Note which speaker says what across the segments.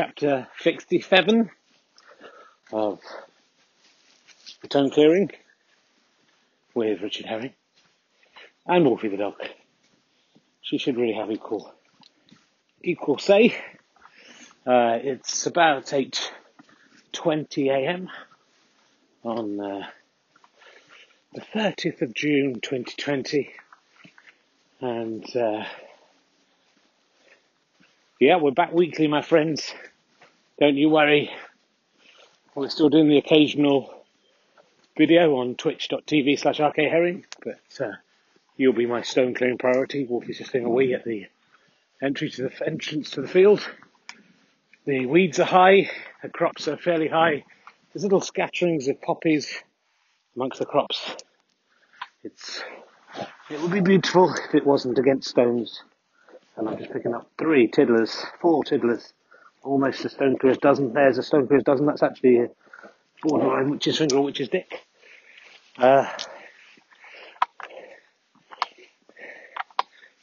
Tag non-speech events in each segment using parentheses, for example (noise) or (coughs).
Speaker 1: Chapter 67 of Stone Clearing with Richard Herring and Wolfie the dog. She should really have equal equal say. Uh, it's about 8.20 a.m. on uh, the 30th of June 2020 and uh, yeah, we're back weekly, my friends. Don't you worry. We're still doing the occasional video on twitch.tv slash rkherring, but uh, you'll be my stone clearing priority. Wolfie's just doing a wee at the entry to the entrance to the field. The weeds are high, the crops are fairly high. There's little scatterings of poppies amongst the crops. It's it would be beautiful if it wasn't against stones. And I'm just picking up three tiddlers, four tiddlers, almost a stone clearer's dozen. There's a stone clearer's dozen. That's actually a borderline witch's finger or witch's dick. Uh,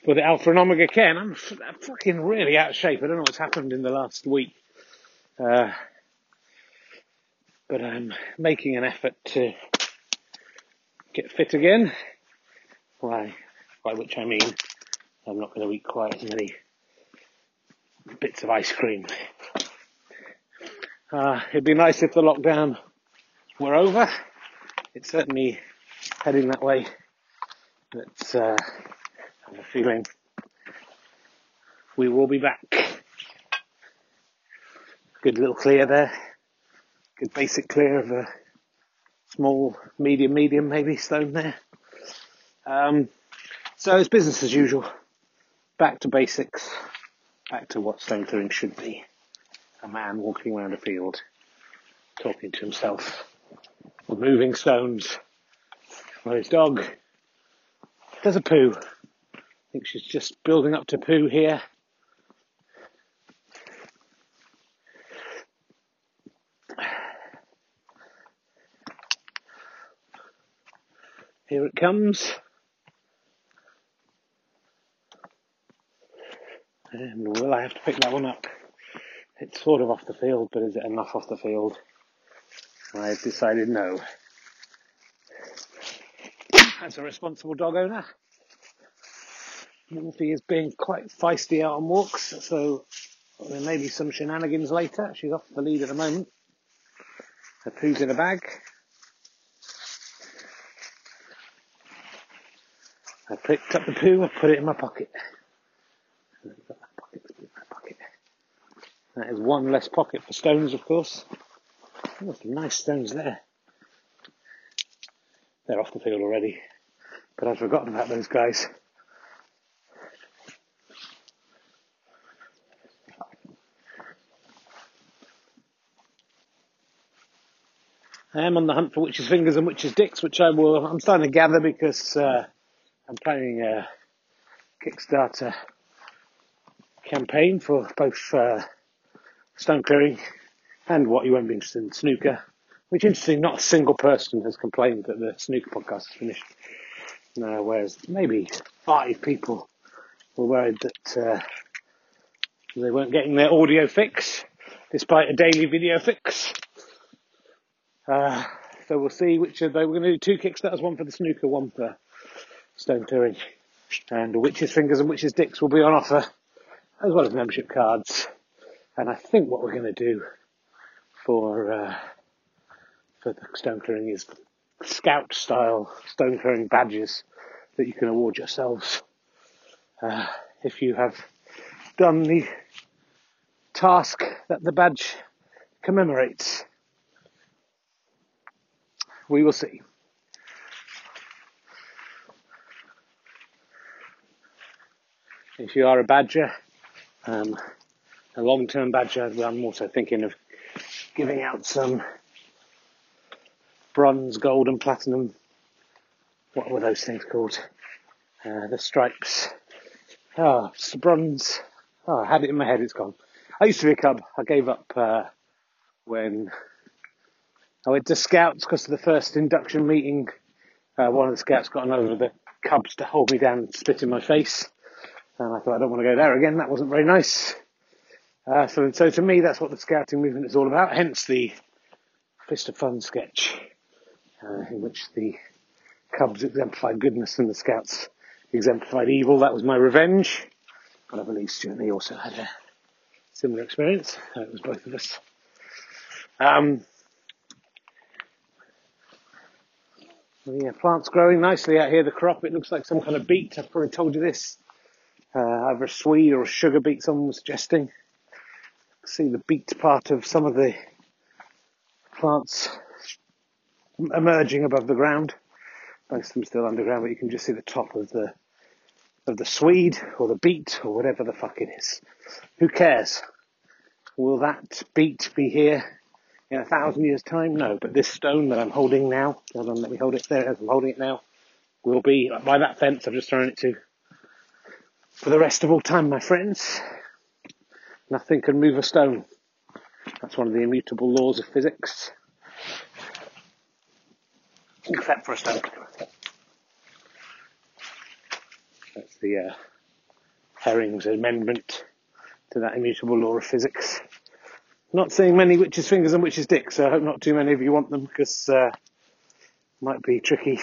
Speaker 1: for the Alpha and Omega Ken, I'm, f- I'm fucking really out of shape. I don't know what's happened in the last week. Uh, but I'm making an effort to get fit again. Why, by which I mean I'm not going to eat quite as many bits of ice cream. Uh, it'd be nice if the lockdown were over. It's certainly heading that way. But uh, I have a feeling we will be back. Good little clear there. Good basic clear of a small, medium, medium maybe stone there. Um, so it's business as usual. Back to basics. Back to what stone clearing should be. A man walking around a field, talking to himself, removing stones. While his dog does a poo. I think she's just building up to poo here. Here it comes. Will I have to pick that one up? It's sort of off the field, but is it enough off the field? I've decided no. As a responsible dog owner, Wolfie is being quite feisty out on walks, so there may be some shenanigans later. She's off the lead at the moment. Her poo's in a bag. I picked up the poo, I put it in my pocket. And I've got that pocket in my pocket. That is one less pocket for stones, of course. Oh, some nice stones there. They're off the field already. But I'd forgotten about those guys. I am on the hunt for witches' fingers and witches' dicks, which I will, I'm starting to gather because, uh, I'm planning a Kickstarter campaign for both, uh, stone clearing and what you won't be interested in snooker. Which interesting, not a single person has complained that the snooker podcast is finished. No, whereas maybe five people were worried that uh, they weren't getting their audio fix, despite a daily video fix. Uh, so we'll see which of they we're going to do two Kickstarters, one for the snooker, one for stone clearing, and witches' fingers and witches' dicks will be on offer, as well as membership cards. And I think what we're going to do for uh, for the stone clearing is scout style stone clearing badges that you can award yourselves uh, if you have done the task that the badge commemorates. we will see. If you are a badger, um, a long-term badger, I'm also thinking of giving out some bronze, gold, and platinum. What were those things called? Uh, the stripes. Oh, it's the bronze. Oh, I had it in my head. It's gone. I used to be a cub. I gave up uh, when I went to scouts because of the first induction meeting. Uh, one of the scouts got another of the cubs to hold me down and spit in my face. And I thought, I don't want to go there again. That wasn't very nice. Uh, so, so to me, that's what the scouting movement is all about. Hence the Fist of Fun sketch, uh, in which the Cubs exemplified goodness and the Scouts exemplified evil. That was my revenge. But I believe Stewart Lee also had a similar experience. It was both of us. Um, yeah, plants growing nicely out here. The crop, it looks like some kind of beet. I've probably told you this. Uh, either a swede or a sugar beet, someone was suggesting. See the beet part of some of the plants emerging above the ground. Most of them still underground, but you can just see the top of the of the swede or the beet or whatever the fuck it is. Who cares? Will that beet be here in a thousand years' time? No, but this stone that I'm holding now, hold on, let me hold it there as I'm holding it now, will be by that fence I've just thrown it to for the rest of all time, my friends. Nothing can move a stone. That's one of the immutable laws of physics. Except for a stone. That's the uh, Herring's amendment to that immutable law of physics. Not seeing many witches' fingers and witches' dicks, so I hope not too many of you want them because uh, might be tricky.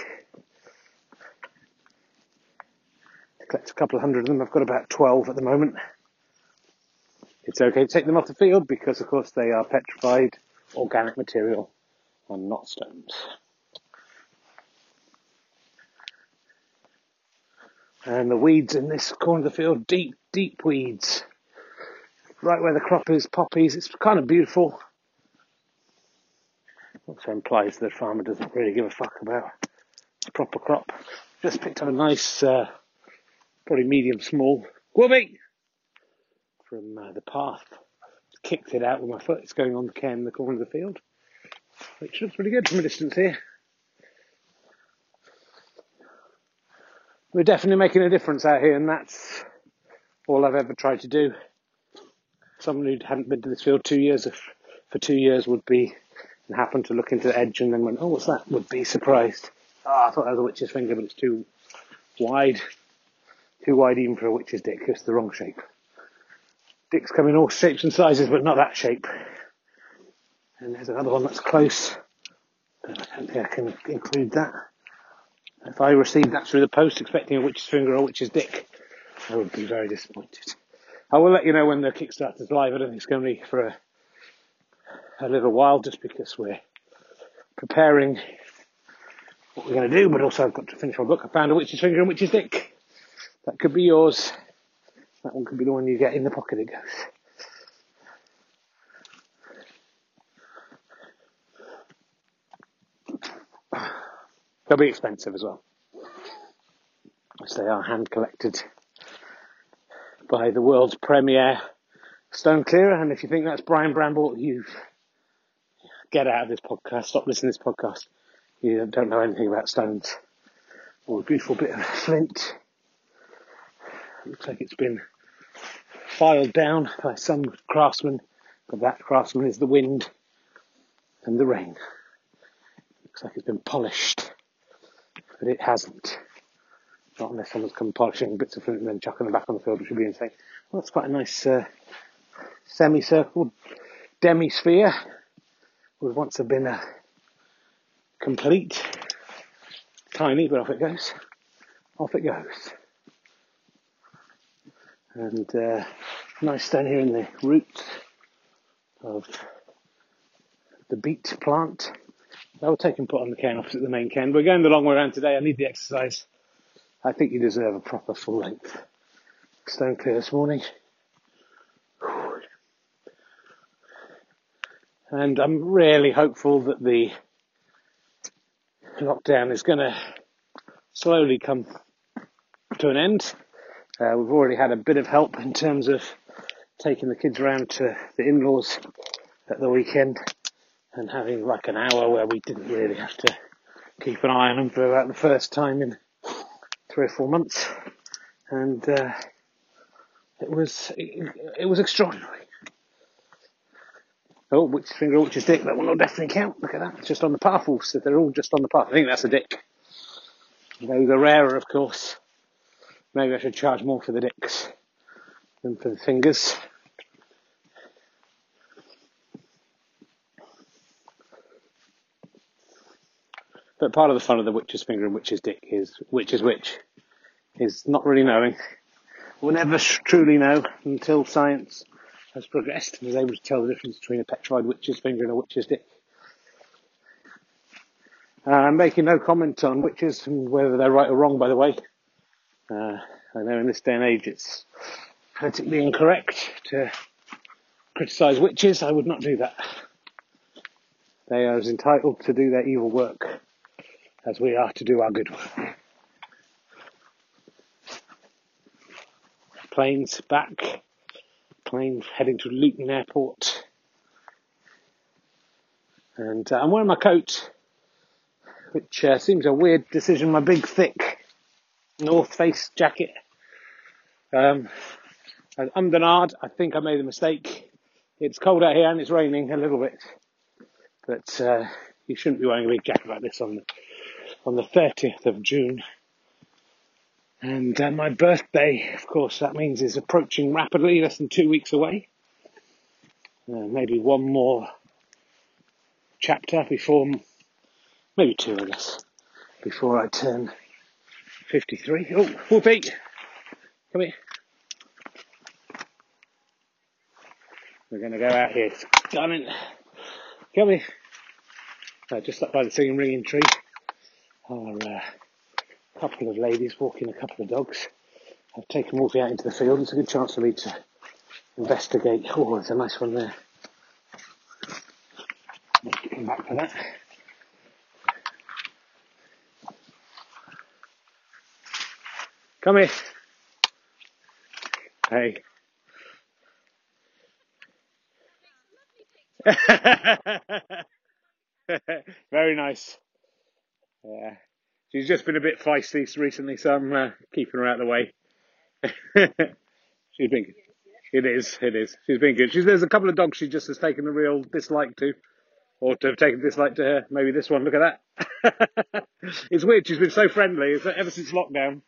Speaker 1: To collect a couple of hundred of them. I've got about 12 at the moment. It's okay to take them off the field because, of course, they are petrified organic material and not stones. And the weeds in this corner of the field, deep, deep weeds. Right where the crop is, poppies. It's kind of beautiful. Also implies that the farmer doesn't really give a fuck about the proper crop. Just picked up a nice, uh, probably medium small, Whoopee! From uh, the path. Kicked it out with my foot. It's going on the in the corner of the field, which looks pretty good from a distance here. We're definitely making a difference out here, and that's all I've ever tried to do. Someone who hadn't been to this field two years for two years would be and happened to look into the edge and then went, "Oh, what's that?" Would be surprised. Oh, I thought that was a witch's finger, but it's too wide, too wide even for a witch's dick. It's the wrong shape. Dicks come in all shapes and sizes, but not that shape. And there's another one that's close. But I don't think I can include that. If I received that through the post expecting a witch's finger or a witch's dick, I would be very disappointed. I will let you know when the Kickstarter's live. I don't think it's going to be for a, a little while just because we're preparing what we're going to do, but also I've got to finish my book. I found a witch's finger and witch's dick. That could be yours. That one could be the one you get in the pocket it goes. They'll be expensive as well. As they are hand collected by the world's premier stone clearer. And if you think that's Brian Bramble, you get out of this podcast. Stop listening to this podcast. You don't know anything about stones. Or a beautiful bit of flint. Looks like it's been filed down by some craftsman, but that craftsman is the wind and the rain. Looks like it's been polished, but it hasn't. Not unless someone's come polishing bits of flint and then chucking them back on the field, which would be insane. Well, that's quite a nice uh, semicircle demi-sphere. Would once have been a complete, tiny, but off it goes. Off it goes and uh, nice down here in the roots of the beet plant. I will take and put on the cairn opposite the main cairn. We're going the long way around today. I need the exercise. I think you deserve a proper full length stone clear this morning. And I'm really hopeful that the lockdown is going to slowly come to an end. Uh, we've already had a bit of help in terms of taking the kids around to the in-laws at the weekend and having like an hour where we didn't really have to keep an eye on them for about the first time in three or four months. And, uh, it was, it, it was extraordinary. Oh, which finger, which is dick, that one will definitely count. Look at that, it's just on the path. so they're all just on the path. I think that's a dick. Those are rarer, of course. Maybe I should charge more for the dicks the fingers. But part of the fun of the witch's finger and witch's dick is which is which, is not really knowing. We'll never truly know until science has progressed and is able to tell the difference between a petrified witch's finger and a witch's dick. Uh, I'm making no comment on witches and whether they're right or wrong, by the way. Uh, I know in this day and age it's politically incorrect to criticise witches. I would not do that. They are as entitled to do their evil work as we are to do our good work. Planes back. Plane heading to Luton Airport. And uh, I'm wearing my coat, which uh, seems a weird decision. My big, thick North Face jacket. Um, Bernard. I think I made a mistake. It's cold out here and it's raining a little bit, but uh, you shouldn't be wearing a big jacket like this on the on the 30th of June. And uh, my birthday, of course, that means is approaching rapidly, less than two weeks away. Uh, maybe one more chapter before, maybe two, I guess, before I turn 53. Oh, Whoopi, come here. We're going to go out here. Stunning. Come here. Uh, just up by the singing ringing tree are uh, a couple of ladies walking a couple of dogs. I've taken Wolfie out into the field. It's a good chance for me to investigate. Oh, there's a nice one there. Come back for that. Come here. Hey. (laughs) Very nice. Yeah. She's just been a bit feisty recently, so I'm uh, keeping her out of the way. (laughs) She's been good. It is, it is. She's been good. She's, there's a couple of dogs she just has taken a real dislike to, or to have taken dislike to her. Maybe this one. Look at that. (laughs) it's weird. She's been so friendly ever since lockdown.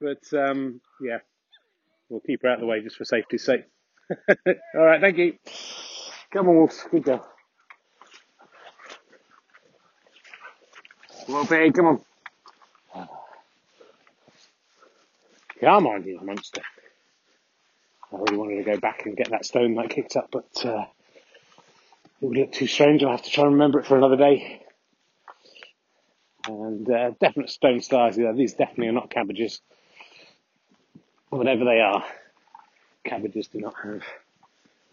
Speaker 1: But um, yeah, we'll keep her out of the way just for safety's sake. All right, thank you. Come on, Wolf. Good girl. Come on. Come on, you are minding a monster. I really wanted to go back and get that stone that kicked up, but uh, it would look too strange. I'll have to try and remember it for another day. And uh, definite stone stars. Yeah, these definitely are not cabbages. Whatever they are, cabbages do not have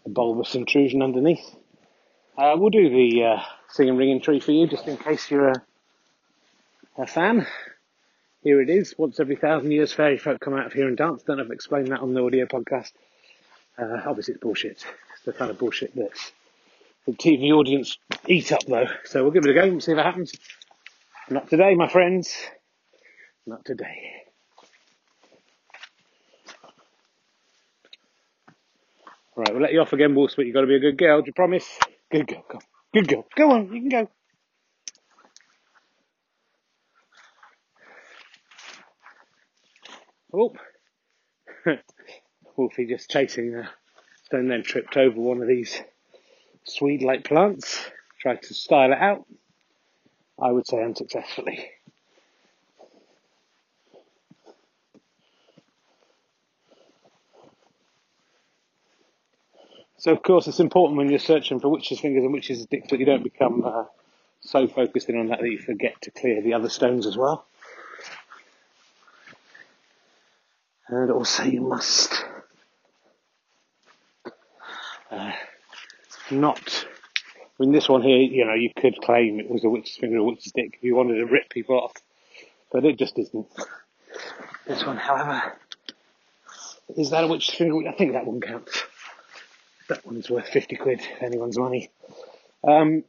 Speaker 1: a bulbous intrusion underneath. Uh, we'll do the uh, singing ringing tree for you, just in case you're a, a fan. Here it is. Once every thousand years, fairy folk come out of here and dance. Don't I've explained that on the audio podcast. Uh, obviously, it's bullshit. It's the kind of bullshit that the TV audience eat up, though. So we'll give it a go and see if it happens. Not today, my friends. Not today. Right, we'll let you off again, Wolf, but you've got to be a good girl. Do you promise? Good girl. Go. Good girl. Go on, you can go. Oh, (laughs) Wolfie just chasing a stone, then tripped over one of these swede-like plants. Tried to style it out. I would say unsuccessfully. So of course it's important when you're searching for witches' fingers and witches' dicks that you don't become uh, so focused in on that that you forget to clear the other stones as well. And also you must uh, not I mean, this one here, you know, you could claim it was a witch's finger or a witch's dick if you wanted to rip people off, but it just isn't. This one, however, is that a witch's finger? I think that one counts. That one's worth 50 quid, anyone's money. Um,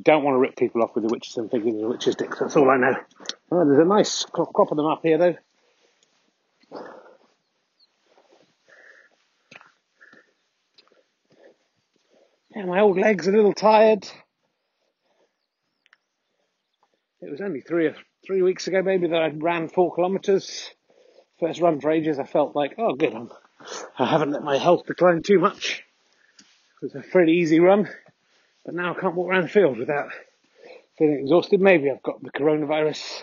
Speaker 1: don't want to rip people off with the witches and fingers and witches' dicks. That's all I know. Oh, there's a nice crop of them up here, though. Yeah, my old leg's are a little tired. It was only three three weeks ago, maybe, that I ran four kilometres. First run for ages. I felt like, oh, good. I'm, I haven't let my health decline too much. It was a pretty easy run. But now I can't walk around the field without feeling exhausted. Maybe I've got the coronavirus.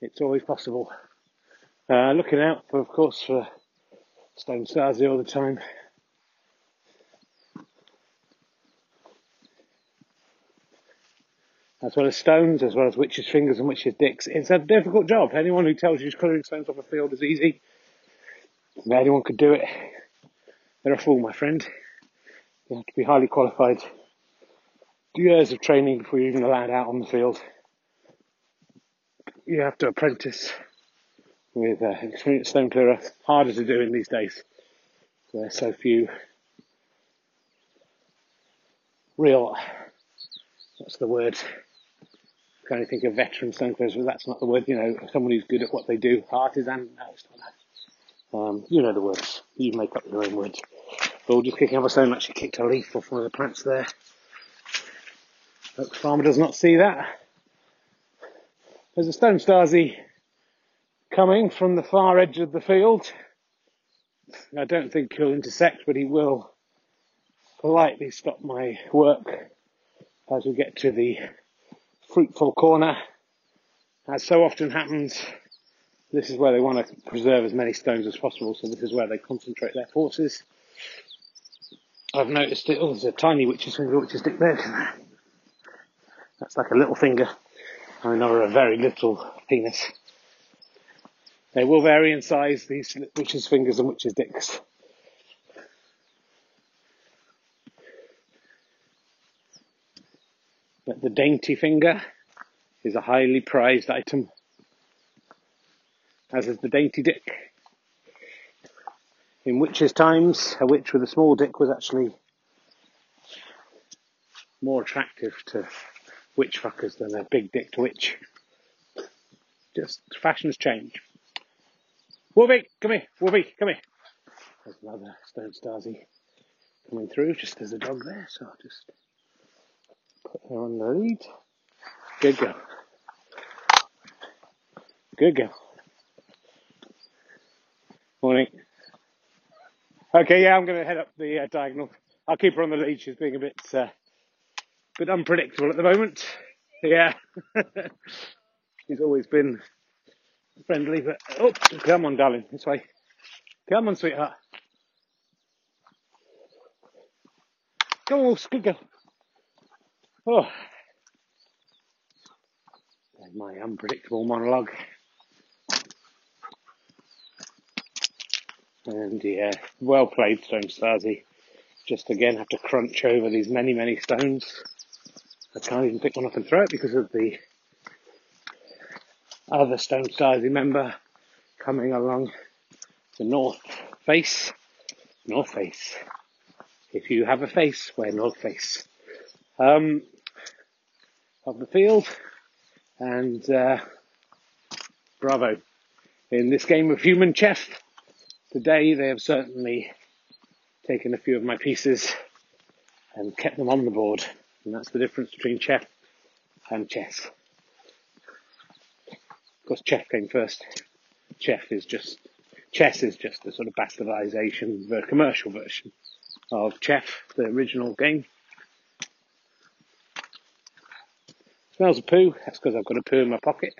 Speaker 1: It's always possible. Uh, looking out, for, of course, for Stone Stasi all the time. As well as stones, as well as witches' fingers and witches' dicks. It's a difficult job. Anyone who tells you clearing stones off a field is easy, anyone could do it. They're a fool, my friend. You have to be highly qualified. Years of training before you're even allowed out on the field. You have to apprentice with uh, experienced stone clearer. Harder to do in these days. There's so few real, what's the word? Can only think of veteran stone clearers, but that's not the word. You know, someone who's good at what they do. Artisan? No, it's not that. Um, you know the words. You make up your own words. Ball just kicking up a stone actually kicked a leaf off one of the plants there. But the farmer does not see that. There's a stone stasi coming from the far edge of the field. I don't think he'll intersect, but he will politely stop my work as we get to the fruitful corner. As so often happens, this is where they want to preserve as many stones as possible, so this is where they concentrate their forces. I've noticed it, oh, there's a tiny witch's finger, witch's dick there. That's like a little finger, I mean, or a very little penis. They will vary in size, these witches' fingers and witches' dicks. But the dainty finger is a highly prized item as is the dainty dick. In witches' times, a witch with a small dick was actually more attractive to witch fuckers than a big dicked witch. Just fashions change. Wolfie, come here. Wolfie, come here. There's another Stone Stasi coming through, just there's a dog there, so I'll just put her on the lead. Good girl. Good girl. Morning. Okay, yeah, I'm going to head up the uh, diagonal. I'll keep her on the lead. She's being a bit, uh, bit unpredictable at the moment. Yeah, (laughs) she's always been friendly, but oh, come on, darling, this way. Come on, sweetheart. Come on, good girl. Oh, my unpredictable monologue. And yeah, well played, Stone Stasi. Just again have to crunch over these many, many stones. I can't even pick one up and throw it because of the other Stone Stasi member coming along the north face. North face. If you have a face, wear north face. Um, of the field. And uh, bravo. In this game of human chess, Today they have certainly taken a few of my pieces and kept them on the board. And that's the difference between chess and chess. Of course, chess came first. Chef is just, chess is just a sort of bastardization, the commercial version of chess, the original game. Smells of poo. That's because I've got a poo in my pocket.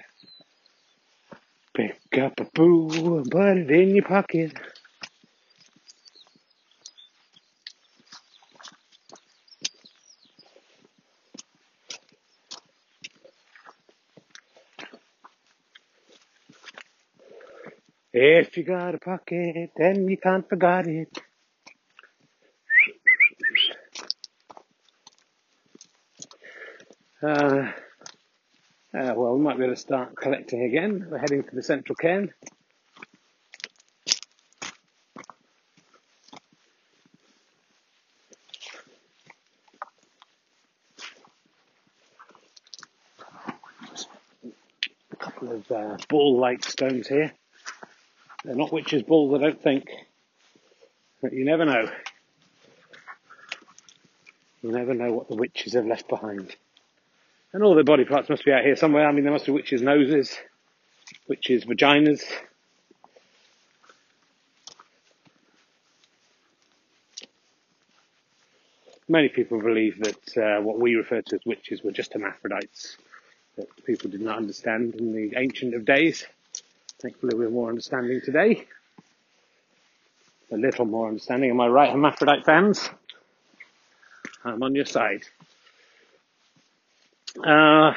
Speaker 1: Pick up a poo and put it in your pocket. If you got a pocket, then you can't forget it. Uh, uh, able to start collecting again. We're heading to the central cairn. A couple of uh, ball-like stones here. They're not witches' balls, I don't think. But you never know. You never know what the witches have left behind. And all the body parts must be out here somewhere. I mean, there must be witches' noses, witches' vaginas. Many people believe that uh, what we refer to as witches were just hermaphrodites that people did not understand in the ancient of days. Thankfully, we're more understanding today. A little more understanding. Am I right, hermaphrodite fans? I'm on your side. Uh,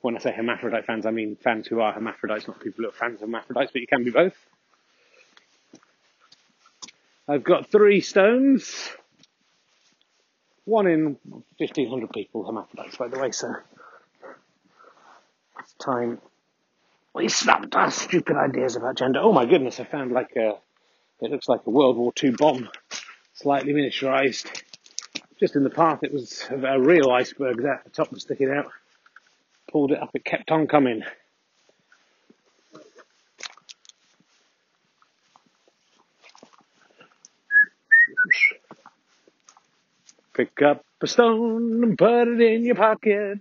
Speaker 1: when I say hermaphrodite fans, I mean fans who are hermaphrodites, not people who are fans of hermaphrodites, but you can be both. I've got three stones. One in 1500 people hermaphrodites, by the way, so it's time we stopped our stupid ideas about gender. Oh my goodness, I found like a, it looks like a World War II bomb slightly miniaturized. Just in the path, it was a real iceberg there. The top was sticking out. Pulled it up, it kept on coming. Pick up a stone and put it in your pocket.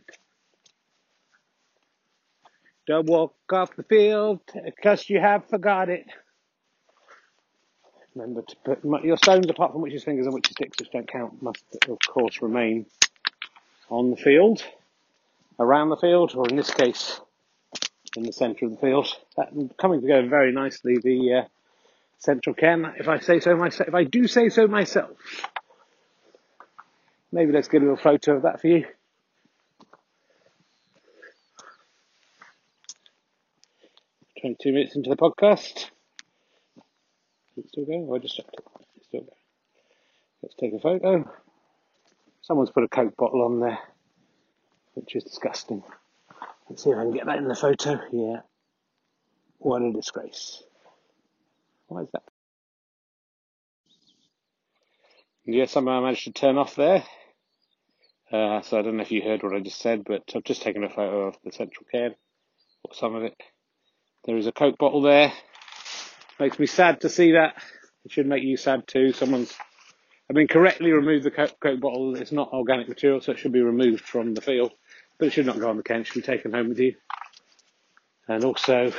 Speaker 1: Don't walk off the field because you have forgot it. Remember to put your stones, apart from witches' fingers and witches' sticks, which don't count, must of course remain on the field, around the field, or in this case, in the centre of the field. That coming together very nicely. The uh, central cairn, if I say so myself, if I do say so myself. Maybe let's get a little photo of that for you. Twenty-two minutes into the podcast. Is it still going? I just stopped it. It's still going. Let's take a photo. Someone's put a Coke bottle on there, which is disgusting. Let's see if I can get that in the photo. Yeah. What a disgrace. Why is that? Yeah, somehow I managed to turn off there. Uh, so I don't know if you heard what I just said, but I've just taken a photo of the central cairn, or some of it. There is a Coke bottle there. Makes me sad to see that. It should make you sad too. Someone's, I mean, correctly removed the Coke, bottle. It's not organic material, so it should be removed from the field. But it should not go on the can. It should be taken home with you. And also,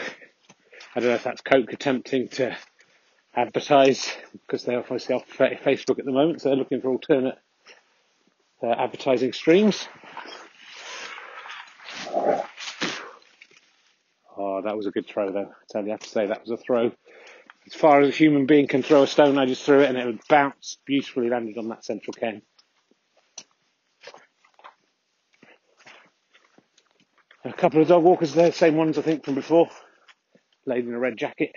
Speaker 1: I don't know if that's Coke attempting to advertise because they're obviously off Facebook at the moment, so they're looking for alternate uh, advertising streams. Oh, that was a good throw, though. I tell you, I have to say that was a throw as far as a human being can throw a stone, I just threw it and it would bounce beautifully, landed on that central cairn. A couple of dog walkers there, same ones I think from before. Lady in a red jacket.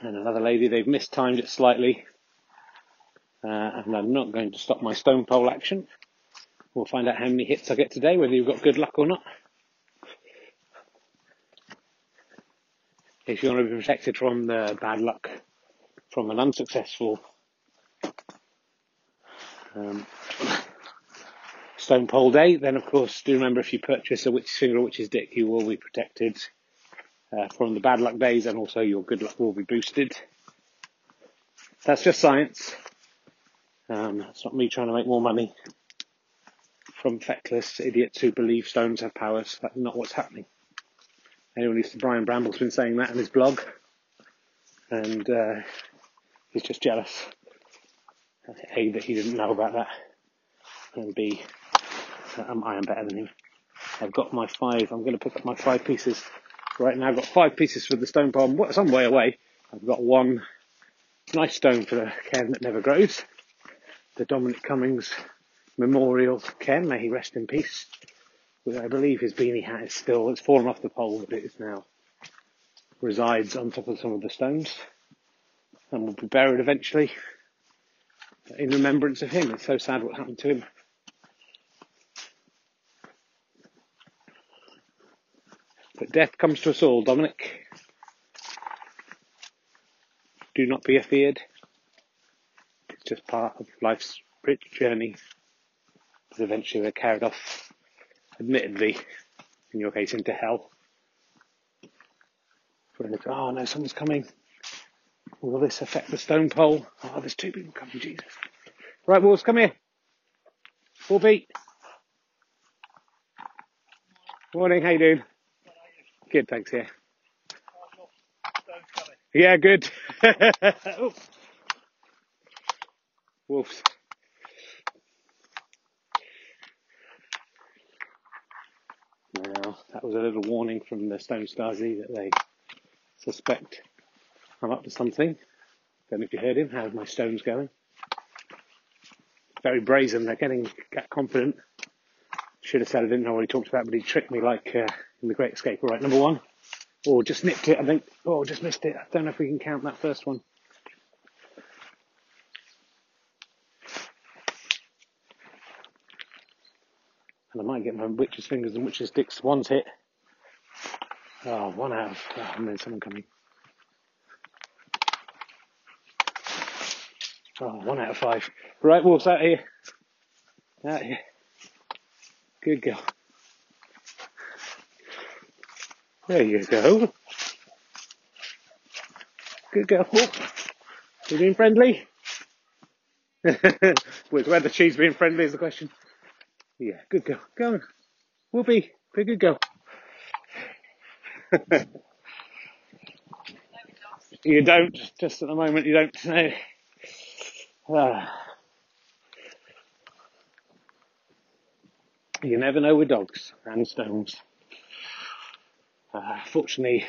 Speaker 1: And another lady, they've mistimed it slightly. Uh, and I'm not going to stop my stone pole action. We'll find out how many hits I get today, whether you've got good luck or not. If you want to be protected from the bad luck from an unsuccessful um, stone pole day, then of course do remember if you purchase a witch's finger or witch's dick, you will be protected uh, from the bad luck days, and also your good luck will be boosted. That's just science. Um, it's not me trying to make more money from feckless idiots who believe stones have powers. That's not what's happening. Anyone who's Brian Bramble's been saying that in his blog, and uh, he's just jealous. A that he didn't know about that, and B um, I am better than him. I've got my five. I'm going to pick up my five pieces right now. I've got five pieces for the stone palm. Some way away. I've got one nice stone for the cairn that never grows. The Dominic Cummings Memorial cairn. May he rest in peace. I believe his beanie hat is still, it's fallen off the pole, but it is now resides on top of some of the stones and will be buried eventually in remembrance of him. It's so sad what happened to him. But death comes to us all, Dominic. Do not be afeared. It's just part of life's rich journey. Because eventually we're carried off, admittedly, in your case, into hell. Oh no, someone's coming. Will this affect the stone pole? Oh, there's two people coming, Jesus. Right, Wolves, come here. Four beat. Morning, how you doing? Good, thanks, yeah. Yeah, good. (laughs) Wolves. Well, that was a little warning from the Stone Stasi that they suspect I'm up to something. Don't know if you heard him. How's my stones going? Very brazen. They're getting get confident. Should have said I didn't know what he talked about, but he tricked me like uh, in The Great Escape. All right, number one. Oh, just nipped it. I think. Oh, just missed it. I don't know if we can count that first one. Get my witch's fingers and witch's dicks. One's hit. Oh, one out of. Oh, and then someone coming. Oh, one out of five. Right, Wolves out here. Out here. Good girl. There you go. Good girl. Oh, you being friendly? (laughs) Whether she's being friendly is the question. Yeah, good girl. Go on. Whoopi, be a good girl. (laughs) you don't, just at the moment, you don't know. Uh, you never know with dogs and stones. Uh, fortunately,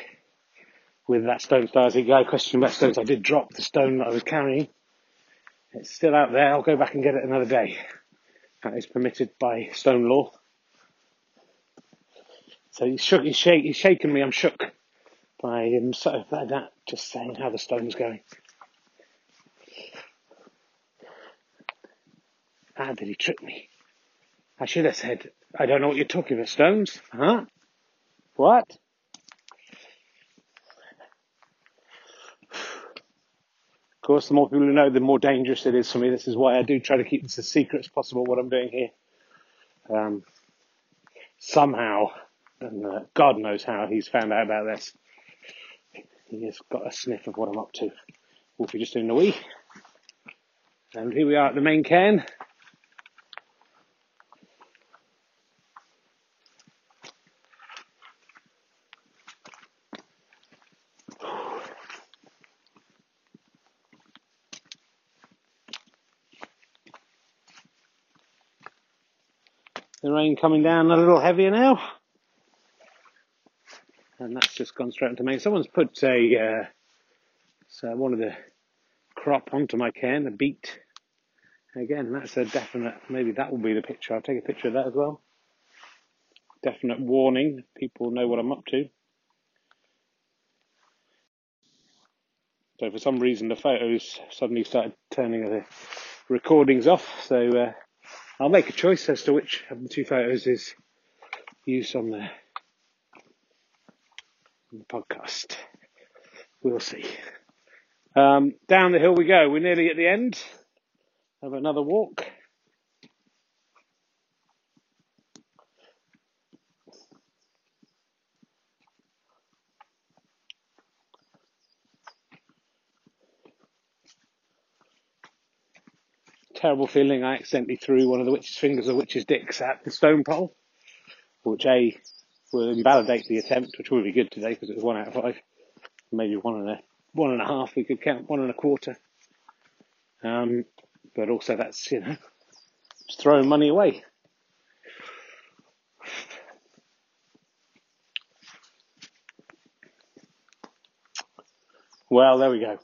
Speaker 1: with that stone Stasi guy question about stones, I did drop the stone that I was carrying. It's still out there. I'll go back and get it another day. That is permitted by stone law. So he's shook, he's, shake, he's shaken me. I'm shook by him. So that just saying how the stone's going. How did he trick me? I should have said, I don't know what you're talking about, Stones. Huh? What? Course, the more people who know, the more dangerous it is for me. This is why I do try to keep this as secret as possible, what I'm doing here. Um, somehow, and uh, God knows how, he's found out about this. He has got a sniff of what I'm up to. Wolfie just doing the wee. And here we are at the main cairn. Rain coming down a little heavier now. And that's just gone straight into me. Someone's put a, uh, so one of the crop onto my cairn, a beet. Again, that's a definite, maybe that will be the picture. I'll take a picture of that as well. Definite warning. People know what I'm up to. So for some reason the photos suddenly started turning the recordings off. So uh, I'll make a choice as to which of the two photos is used on the, on the podcast. We'll see. Um, down the hill we go. We're nearly at the end of another walk. Terrible feeling I accidentally threw one of the witch's fingers or witch's dicks at the stone pole, which A, will invalidate the attempt, which will be good today because it was one out of five. Maybe one and a, one and a half, we could count one and a quarter. Um, but also that's, you know, just throwing money away. Well, there we go.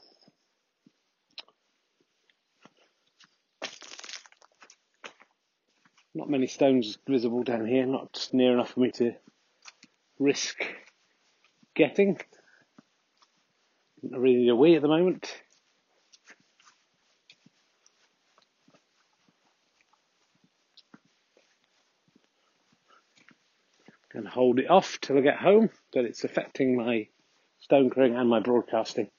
Speaker 1: Not many stones visible down here, not near enough for me to risk getting. I really need a wee at the moment. and hold it off till I get home, that it's affecting my stone clearing and my broadcasting.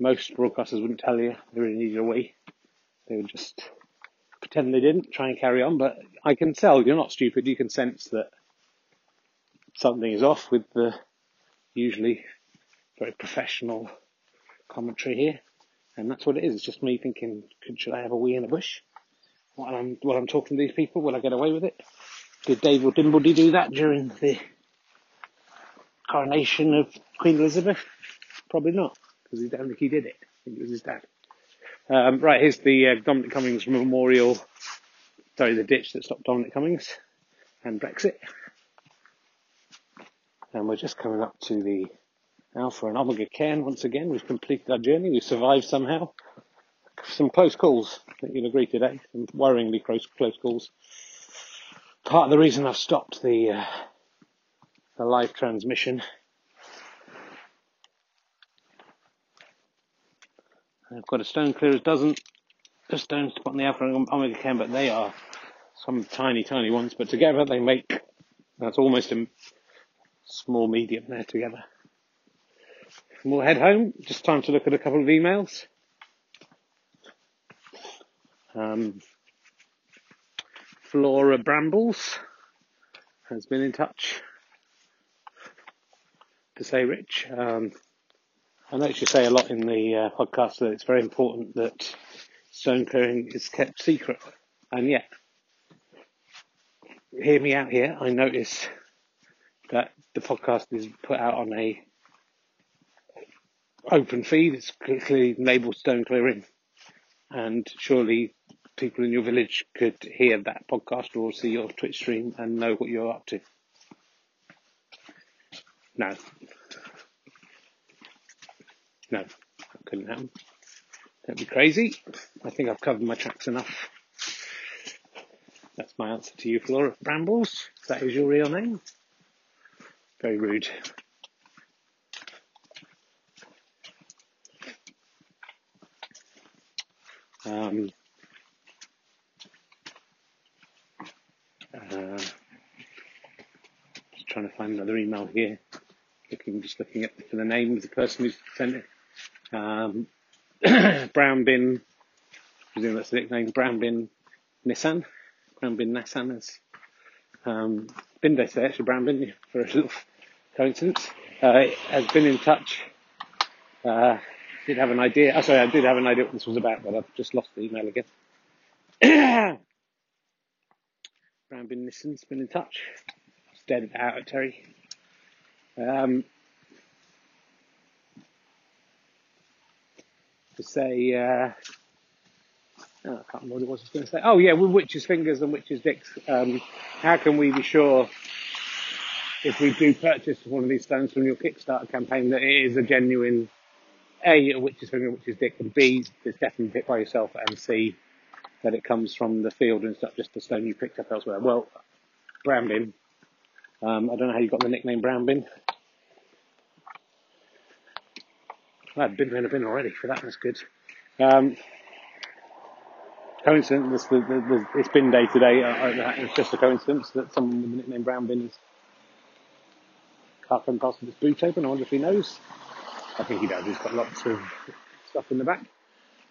Speaker 1: Most broadcasters wouldn't tell you they really needed a wee. They would just pretend they didn't, try and carry on, but I can tell you're not stupid, you can sense that something is off with the usually very professional commentary here. And that's what it is. It's just me thinking, could, should I have a wee in a bush? While I'm, while I'm talking to these people, will I get away with it? Did David Dimbleby do that during the coronation of Queen Elizabeth? Probably not, because I don't think he did it. I think it was his dad. Um, right, here's the uh, Dominic Cummings memorial. Sorry, the ditch that stopped Dominic Cummings and Brexit. And we're just coming up to the Alpha and Omega Cairn once again. We've completed our journey. We've survived somehow. Some close calls, think you'll agree today. Some worryingly close, close calls part of the reason I've stopped the uh, the live transmission. I've got a stone clear clearer's dozen stones to put on the Alpha and Omega Cairn, but they are some tiny, tiny ones. But together they make that's almost a small medium there together. And we'll head home. Just time to look at a couple of emails. Um, Flora Brambles has been in touch to say, Rich, um, I know you say a lot in the uh, podcast that it's very important that stone clearing is kept secret, and yet, hear me out here. I notice that the podcast is put out on a open feed. It's clearly labelled stone clearing, and surely people in your village could hear that podcast or see your Twitch stream and know what you're up to. No. No, that couldn't happen. Don't be crazy. I think I've covered my tracks enough. That's my answer to you, Flora Brambles. That is your real name. Very rude. Um, Uh, just trying to find another email here. Looking, just looking at for the name of the person who sent it. Um, (clears throat) Brown Bin, I presume that's the nickname. Brown Bin Nissan. Brown Bin Nissan is um, Bin Day today, actually. Brown Bin for a little coincidence. Uh, has been in touch. Uh, did have an idea. Oh, sorry, I did have an idea what this was about, but I've just lost the email again. (coughs) Brown Bin Nissan's been in touch. Dead out at Terry. Um, to say, uh, oh, I can't remember what it was I was going to say. Oh yeah, with witches' fingers and witches' dicks. Um, how can we be sure if we do purchase one of these stones from your Kickstarter campaign that it is a genuine A, a witch's finger, witch's dick, and B, it's definitely picked by yourself, and C, that it comes from the field and not just a stone you picked up elsewhere. Well, brown. Um, I don't know how you got the nickname brown. I had bin in a bin already for that. That's good. Um, coincidence. The, the, the, it's bin day today. Uh, it's just a coincidence that someone with the nickname brown bin is come past with his boot open. I wonder if he knows. I think he does. He's got lots of stuff in the back.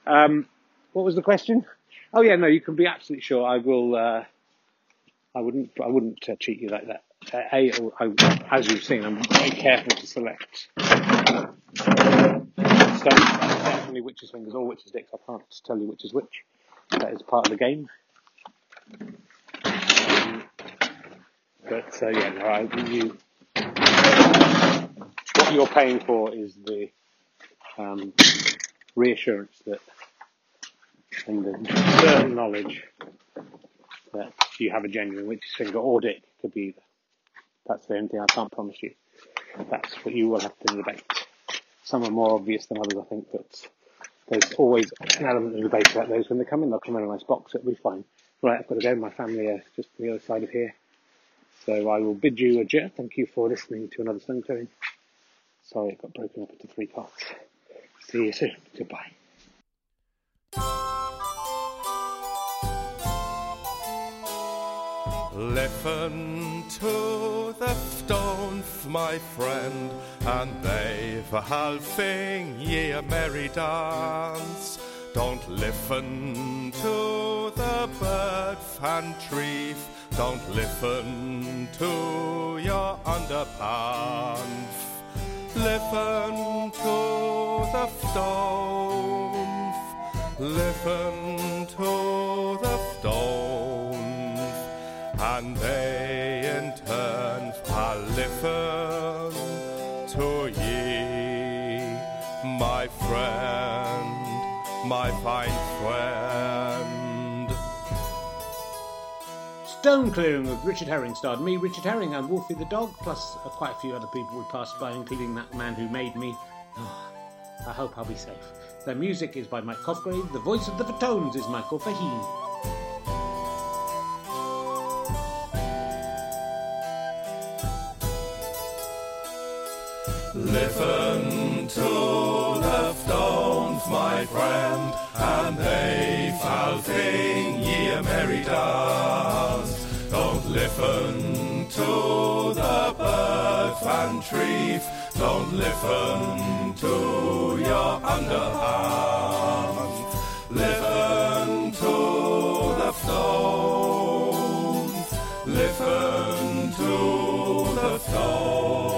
Speaker 1: Um, what was the question? Oh yeah, no, you can be absolutely sure. I will. Uh, I wouldn't. I wouldn't uh, cheat you like that. Uh, a, I, as you've seen, I'm very careful to select stones. Definitely witches' fingers or witches' dicks. I can't tell you which is which. That is part of the game. Um, but uh, yeah, I, you. What you're paying for is the um, reassurance that and the certain knowledge that you have a genuine witch's finger or dick could be. That's the only thing I can't promise you. That's what you will have to debate. Some are more obvious than others, I think, but there's always an element of debate about those when they come in. They'll come in a nice box, it'll be fine. Right, I've got to go. My family are just on the other side of here. So I will bid you adieu. Thank you for listening to another stone clearing. Sorry, it got broken up into three parts. See you soon. Goodbye.
Speaker 2: Listen to the stones, my friend, and they've a halfing ye a merry dance. Don't listen to the bird and tree, don't listen to your underpants. Listen to the stones, listen to and turn to ye, my friend, my fine friend.
Speaker 1: Stone Clearing with Richard Herring starred me, Richard Herring, and Wolfie the dog, plus uh, quite a few other people we passed by, including that man who made me. Oh, I hope I'll be safe. The music is by Mike Cosgrave. The voice of the Fatones is Michael Faheen.
Speaker 2: Listen to the stones, my friend, and they shall sing ye a merry dance. Don't listen to the birds and trees, don't listen to your underhands. Listen to the stones, listen to the stones